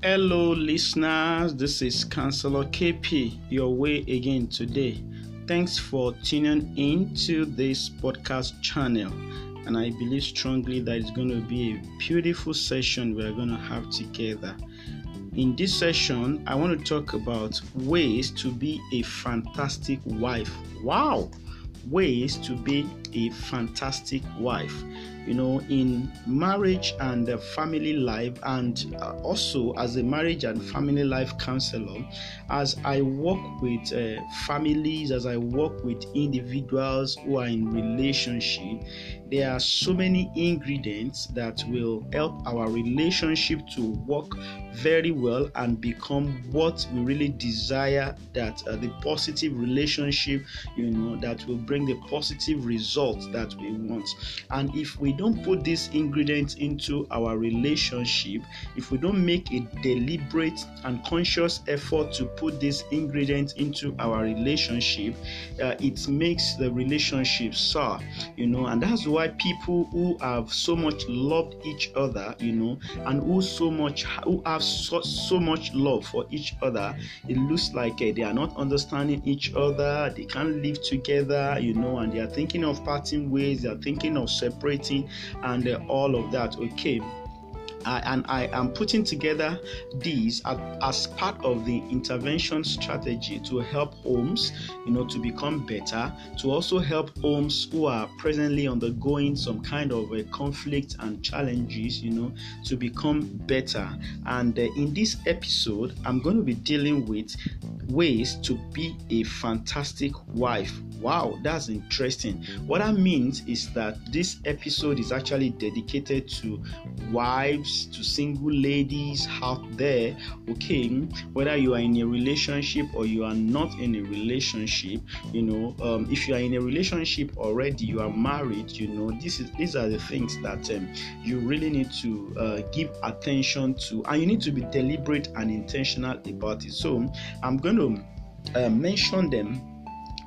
Hello, listeners. This is Counselor KP, your way again today. Thanks for tuning in to this podcast channel. And I believe strongly that it's going to be a beautiful session we're going to have together. In this session, I want to talk about ways to be a fantastic wife. Wow! Ways to be a fantastic wife you know, in marriage and family life, and uh, also as a marriage and family life counselor, as I work with uh, families, as I work with individuals who are in relationship, there are so many ingredients that will help our relationship to work very well and become what we really desire that uh, the positive relationship you know that will bring the positive results that we want. And if we don't put these ingredients into our relationship if we don't make a deliberate and conscious effort to put these ingredients into our relationship uh, it makes the relationship sour you know. And that's why people who have so much loved each other you know and who so much who have so, so much love for each other it looks like uh, they are not understanding each other they can't live together you know and they are thinking of parting ways they are thinking of separating and uh, all of that. Okay I, and I am putting together these as, part of the intervention strategy to help homes, you know, to become better, to also help homes who are presently undergoing some kind of a conflict and challenges, you know, to become better. And uh, in this episode, I'm going to be dealing with ways to be a fantastic wife. Wow, that's interesting. What that means is that this episode is actually dedicated to wives, to single ladies out there. Okay, whether you are in a relationship or you are not in a relationship, you know, um, if you are in a relationship already, you are married, you know, this is these are the things that um, you really need to uh, give attention to, and you need to be deliberate and intentional about it. So, I'm going to uh, mention them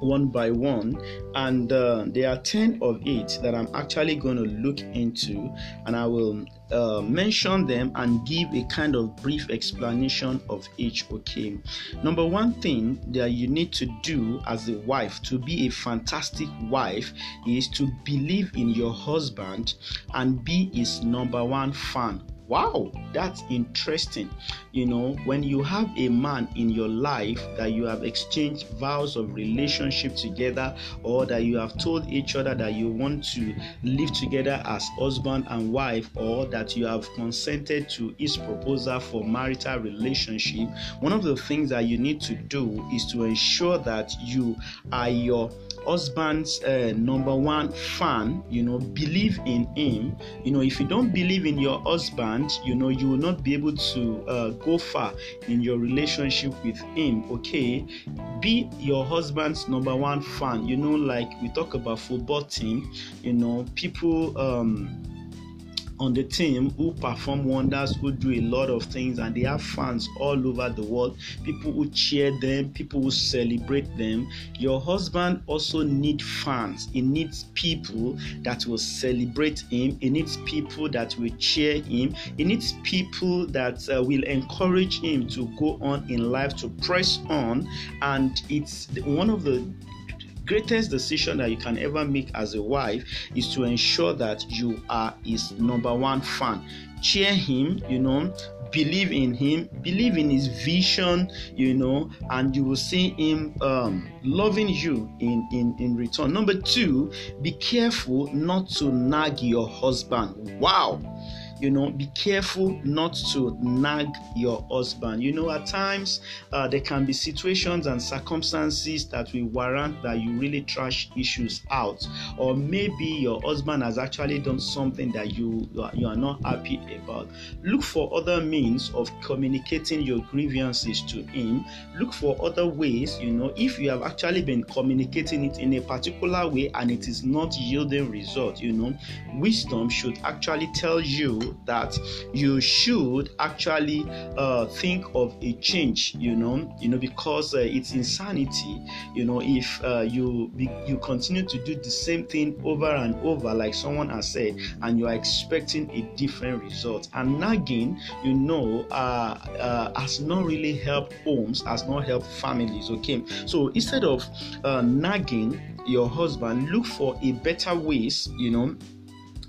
one by one, and uh, there are 10 of it that I'm actually going to look into, and I will uh, mention them and give a kind of brief explanation of each. Okay, number one thing that you need to do as a wife to be a fantastic wife is to believe in your husband and be his number one fan wow that's interesting. You know when you have a man in your life that you have exchanged vows of relationship together or that you have told each other that you want to live together as husband and wife or that you have consented to his proposal for marital relationship one of the things that you need to do is to ensure that you are your husband's uh, number one fan you know believe in him. You know if you don't believe in your husband you know you will not be able to uh, go far in your relationship with him okay? Be your husband's number one fan. You know like we talk about football team you know people um on the team who perform wonders, who do a lot of things, and they have fans all over the world. People who cheer them, people who celebrate them. Your husband also needs fans. He needs people that will celebrate him. He needs people that will cheer him. He needs people that uh, will encourage him to go on in life, to press on. And it's one of the greatest decision that you can ever make as a wife is to ensure that you are his number one fan. Cheer him, you know, believe in him believe in his vision you know and you will see him um, loving you in, in in return. Number two be careful not to nag your husband. Wow you know be careful not to nag your husband. You know at times uh, there can be situations and circumstances that will warrant that you really trash issues out. Or maybe your husband has actually done something that you you are, you are not happy about. Look for other means of communicating your grievances to him. Look for other ways you know if you have actually been communicating it in a particular way and it is not yielding result you know wisdom should actually tell you that you should actually uh, think of a change you know? You know because uh, it's insanity you know if uh, you you continue to do the same thing over and over like someone has said and you are expecting a different result. And nagging you know uh, uh, has not really helped homes has not helped families okay? So instead of uh, nagging your husband look for a better ways you know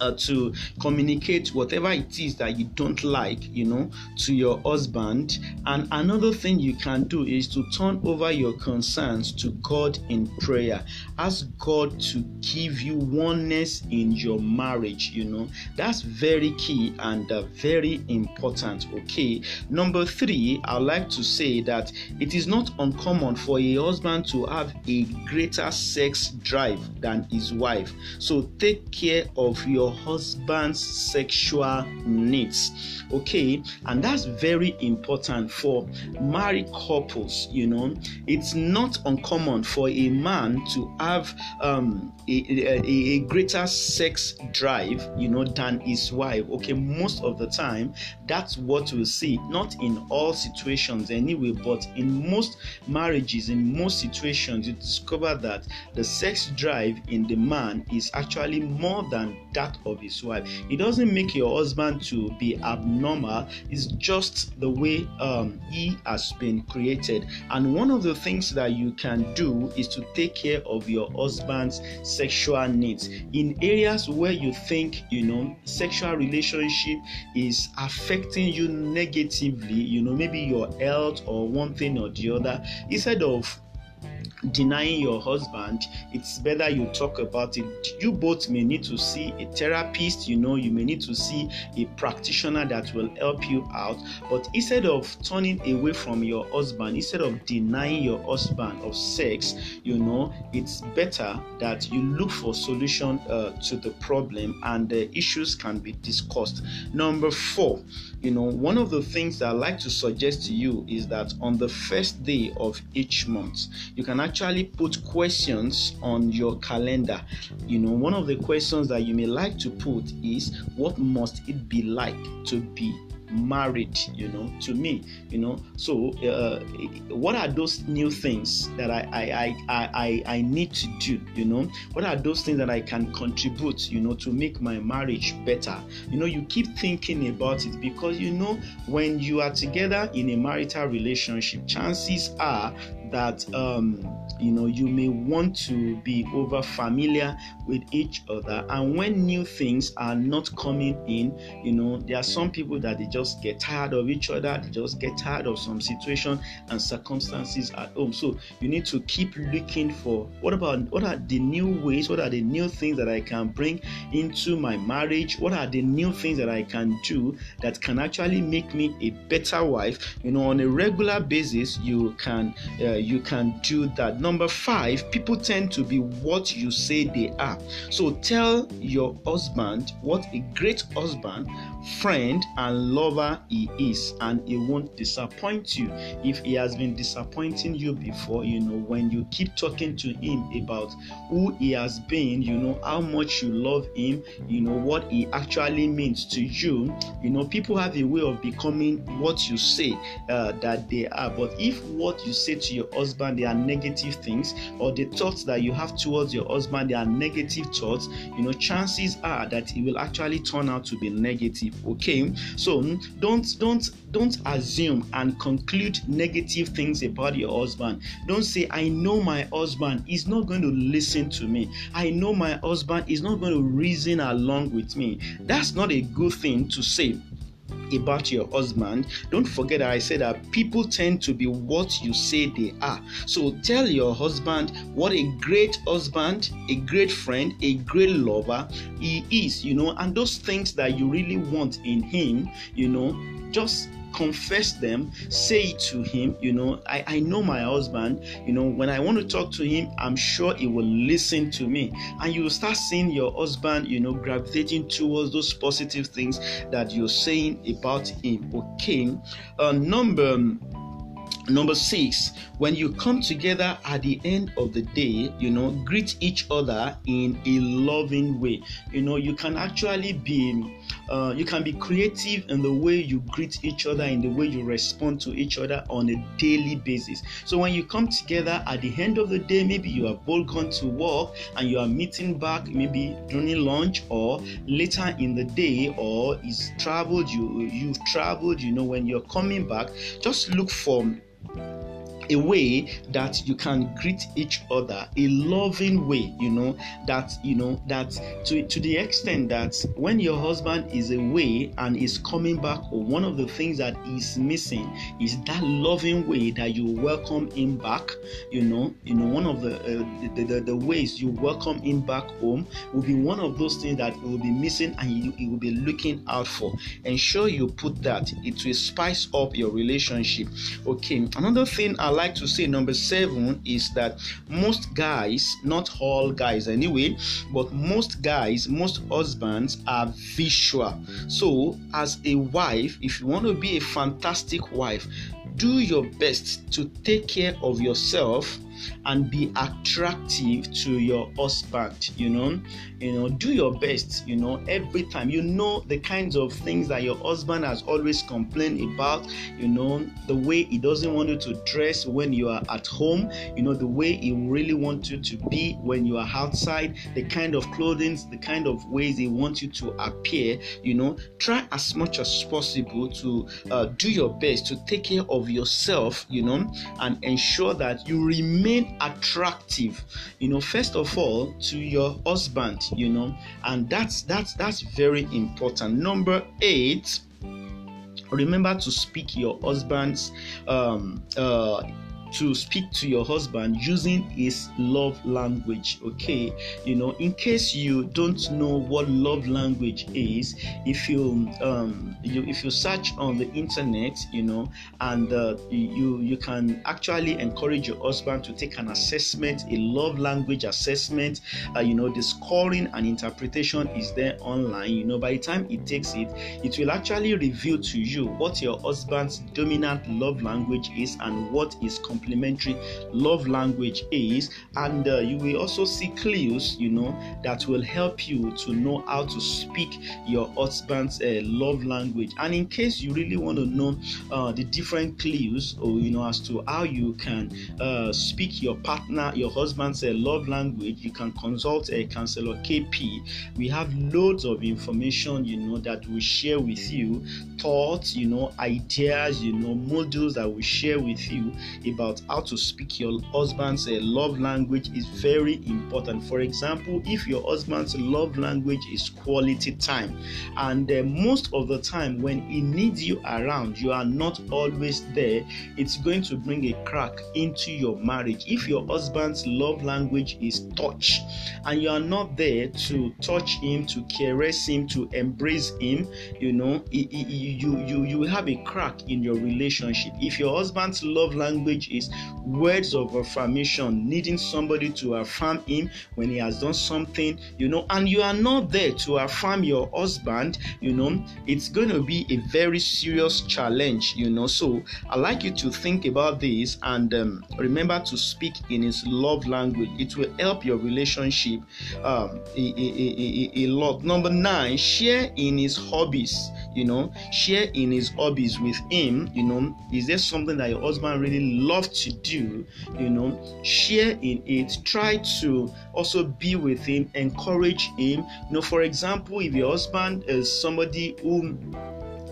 uh, to communicate whatever it is that you don't like, you know, to your husband. And another thing you can do is to turn over your concerns to God in prayer. Ask God to give you oneness in your marriage, you know. That's very key and uh, very important, okay? Number three, I'd like to say that it is not uncommon for a husband to have a greater sex drive than his wife. So take care of your husband's sexual needs. Okay, and that's very important for married couples. You know, it's not uncommon for a man to have um, a, a, a greater sex drive, you know, than his wife. Okay, most of the time, that's what we see. Not in all situations, anyway, but in most marriages, in most situations, you discover that the sex drive in the man is actually more than that of his wife. It doesn't make your husband to be abnormal, it's just the way um, he has been created. And one of the things that you can do is to take care of your husband's sexual needs in areas where you think you know sexual relationship is affecting you negatively you know maybe your health or one thing or the other instead of denying your husband, it's better you talk about it. You both may need to see a therapist, you know, you may need to see a practitioner that will help you out. But instead of turning away from your husband, instead of denying your husband of sex, you know, it's better that you look for solution uh, to the problem and the issues can be discussed. Number four, you know, one of the things I like to suggest to you is that on the first day of each month, you can actually actually put questions on your calendar. You know, one of the questions that you may like to put is what must it be like to be married you know to me you know? So uh, what are those new things that I, I i i i need to do you know? What are those things that i can contribute you know to make my marriage better? You know you keep thinking about it because you know when you are together in a marital relationship chances are that um, you know you may want to be over familiar with each other. And when new things are not coming in you know there are some people that they just get tired of each other they just get tired of some situation and circumstances at home. So you need to keep looking for what about what are the new ways what are the new things that i can bring into my marriage? What are the new things that i can do that can actually make me a better wife? You know on a regular basis you can uh, you can do that. Number five people tend to be what you say they are. So tell your husband what a great husband friend and lover he is and he won't disappoint you. If he has been disappointing you before you know when you keep talking to him about who he has been you know how much you love him you know what he actually means to you you know people have a way of becoming what you say uh, that they are. But if what you say to your husband they are negative things or the thoughts that you have towards your husband they are negative thoughts you know chances are that it will actually turn out to be negative okay? So mm, don't don't don't assume and conclude negative things about your husband. Don't say i know my husband is not going to listen to me. I know my husband is not going to reason along with me. That's not a good thing to say about your husband, don't forget I said that people tend to be what you say they are. So tell your husband what a great husband, a great friend, a great lover he is, you know, and those things that you really want in him, you know, just confess them, say it to him. You know, I, I know my husband. You know, when I want to talk to him, I'm sure he will listen to me. And you will start seeing your husband, you know, gravitating towards those positive things that you're saying about him. Okay. Uh, number Number six, when you come together at the end of the day, you know, greet each other in a loving way. You know, you can actually be uh, you can be creative in the way you greet each other, in the way you respond to each other on a daily basis. So when you come together at the end of the day, maybe you have both gone to work and you are meeting back maybe during lunch or later in the day, or is traveled, you you've traveled, you know, when you're coming back, just look for a way that you can greet each other a loving way you know that you know that to to the extent that when your husband is away and is coming back one of the things that is missing is that loving way that you welcome him back you know you know one of the uh, the, the, the, ways you welcome him back home will be one of those things that will be missing and you, will be looking out for. Ensure you put that it will spice up your relationship. Okay another thing i like to say, number seven, is that most guys, not all guys anyway, but most guys, most husbands are visual. So, as a wife, if you want to be a fantastic wife, do your best to take care of yourself and be attractive to your husband you know. You know do your best you know every time. You know the kinds of things that your husband has always complained about you know the way he doesn't want you to dress when you are at home you know the way he really wants you to be when you are outside the kind of clothing the kind of ways he wants you to appear you know. Try as much as possible to uh, do your best to take care of yourself you know and ensure that you remain remain attractive you know first of all to your husband you know and that's that's that's very important. Number eight remember to speak your husband's um uh to speak to your husband using his love language okay? You know in case you don't know what love language is if you um you if you search on the internet you know and uh, you you can actually encourage your husband to take an assessment a love language assessment uh, you know the scoring and interpretation is there online. You know by the time it takes it it will actually reveal to you what your husband's dominant love language is and what is complementary complementary love language is and uh, you will also see clues you know that will help you to know how to speak your husband's uh, love language. And in case you really want to know uh, the different clues or you know as to how you can uh, speak your partner your husband's uh, love language you can consult a counselor kp we have loads of information you know that we share with you thoughts you know ideas you know modules that we share with you about about how to speak your husband's uh, love language is very important. For example, if your husband's love language is quality time, and uh, most of the time when he needs you around, you are not always there, it's going to bring a crack into your marriage. If your husband's love language is touch, and you are not there to touch him, to caress him, to embrace him, you know, you you you you have a crack in your relationship. If your husband's love language is words of affirmation, needing somebody to affirm him when he has done something, you know, and you are not there to affirm your husband, you know, it's going to be a very serious challenge, you know. So I like you to think about this and um, remember to speak in his love language. It will help your relationship um, a, a, a, a lot. Number nine, share in his hobbies, you know, share in his hobbies with him, you know. Is there something that your husband really loves to do, you know, share in it. Try to also be with him, encourage him. You know, for example, if your husband is somebody who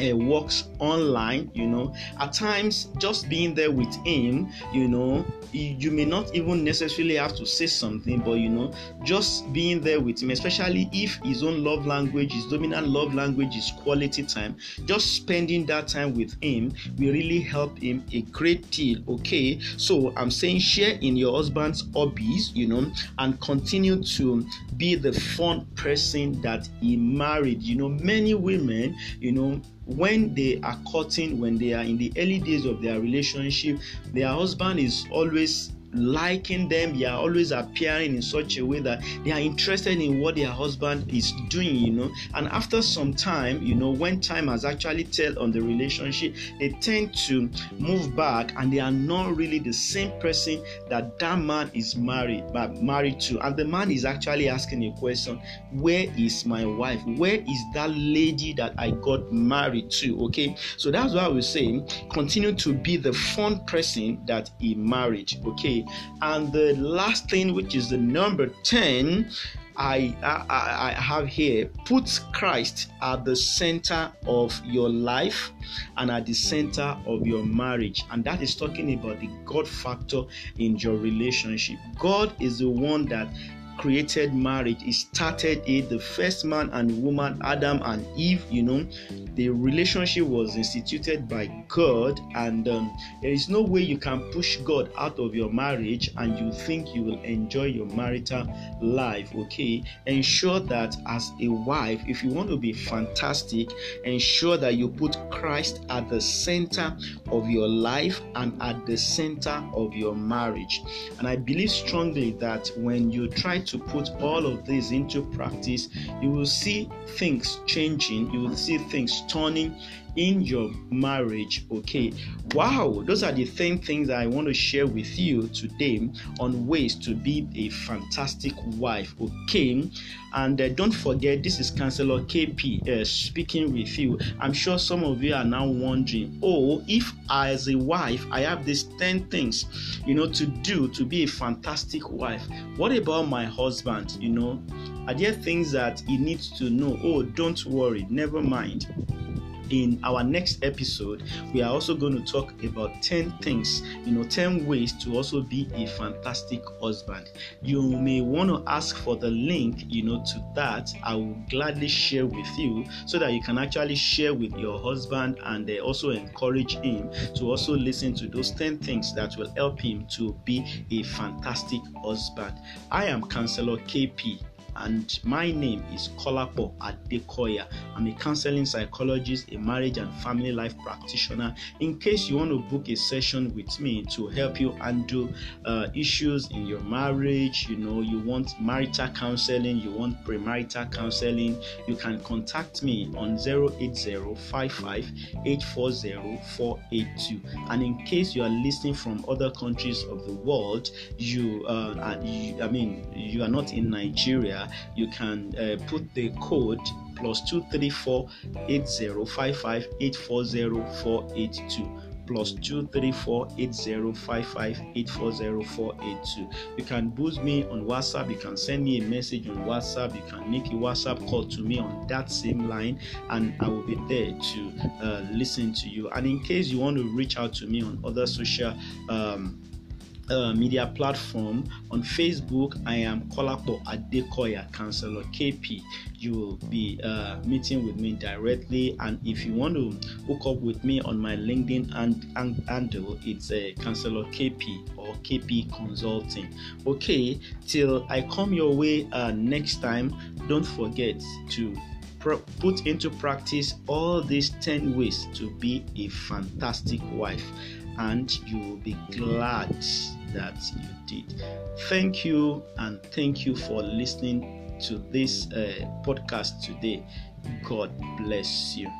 uh, works online you know. At times just being there with him you know you may not even necessarily have to say something but you know just being there with him especially if his own love language his dominant love language is quality time just spending that time with him will really help him a great deal okay? So i'm saying share in your husband's hobbies you know and continue to be the fun person that he married. You know many women you know when they are courting, when they are in the early days of their relationship, their husband is always liking them they are always appearing in such a way that they are interested in what their husband is doing you know. And after some time you know when time has actually tell on the relationship they tend to move back and they are not really the same person that that man is married but married to. And the man is actually asking a question where is my wife? Where is that lady that i got married to? Okay? So that's why we say continue to be the fun person that he married okay and the last thing, which is the number 10, I, I, I have here put Christ at the center of your life and at the center of your marriage. And that is talking about the God factor in your relationship. God is the one that created marriage. He started it. The first man and woman, Adam and Eve, you know, the relationship was instituted by God, and um, there is no way you can push God out of your marriage and you think you will enjoy your marital life. Okay, ensure that as a wife, if you want to be fantastic, ensure that you put Christ at the center of your life and at the center of your marriage. And I believe strongly that when you try to put all of this into practice, you will see things changing, you will see things turning in your marriage. Okay, wow, those are the 10 things I want to share with you today on ways to be a fantastic wife. Okay, and uh, don't forget, this is Counselor KP uh, speaking with you. I'm sure some of you are now wondering, oh, if as a wife I have these 10 things, you know, to do to be a fantastic wife, what about my husband? You know, are there things that he needs to know? Oh, don't worry, never mind in our next episode, we are also going to talk about 10 things, you know, 10 ways to also be a fantastic husband. You may want to ask for the link, you know, to that. I will gladly share with you so that you can actually share with your husband and also encourage him to also listen to those 10 things that will help him to be a fantastic husband. I am Counselor KP and my name is Kolapo Adekoya. I'm a counseling psychologist, a marriage and family life practitioner. In case you want to book a session with me to help you handle uh, issues in your marriage, you know, you want marital counseling, you want premarital counseling, you can contact me on 08055840482. And in case you are listening from other countries of the world, you, uh, you I mean, you are not in Nigeria, you can uh, put the code plus 234 8055 840482 plus 234 8055 840482. You can boost me on WhatsApp. You can send me a message on WhatsApp. You can make a WhatsApp call to me on that same line, and I will be there to uh, listen to you. And in case you want to reach out to me on other social um, uh, media platform on Facebook. I am Kolapo Adekoya, Counselor KP. You will be uh, meeting with me directly, and if you want to hook up with me on my LinkedIn and, and handle, it's a uh, Counselor KP or KP Consulting. Okay, till I come your way uh, next time, don't forget to put into practice all these 10 ways to be a fantastic wife and you will be glad that you did. Thank you and thank you for listening to this uh, podcast today. God bless you.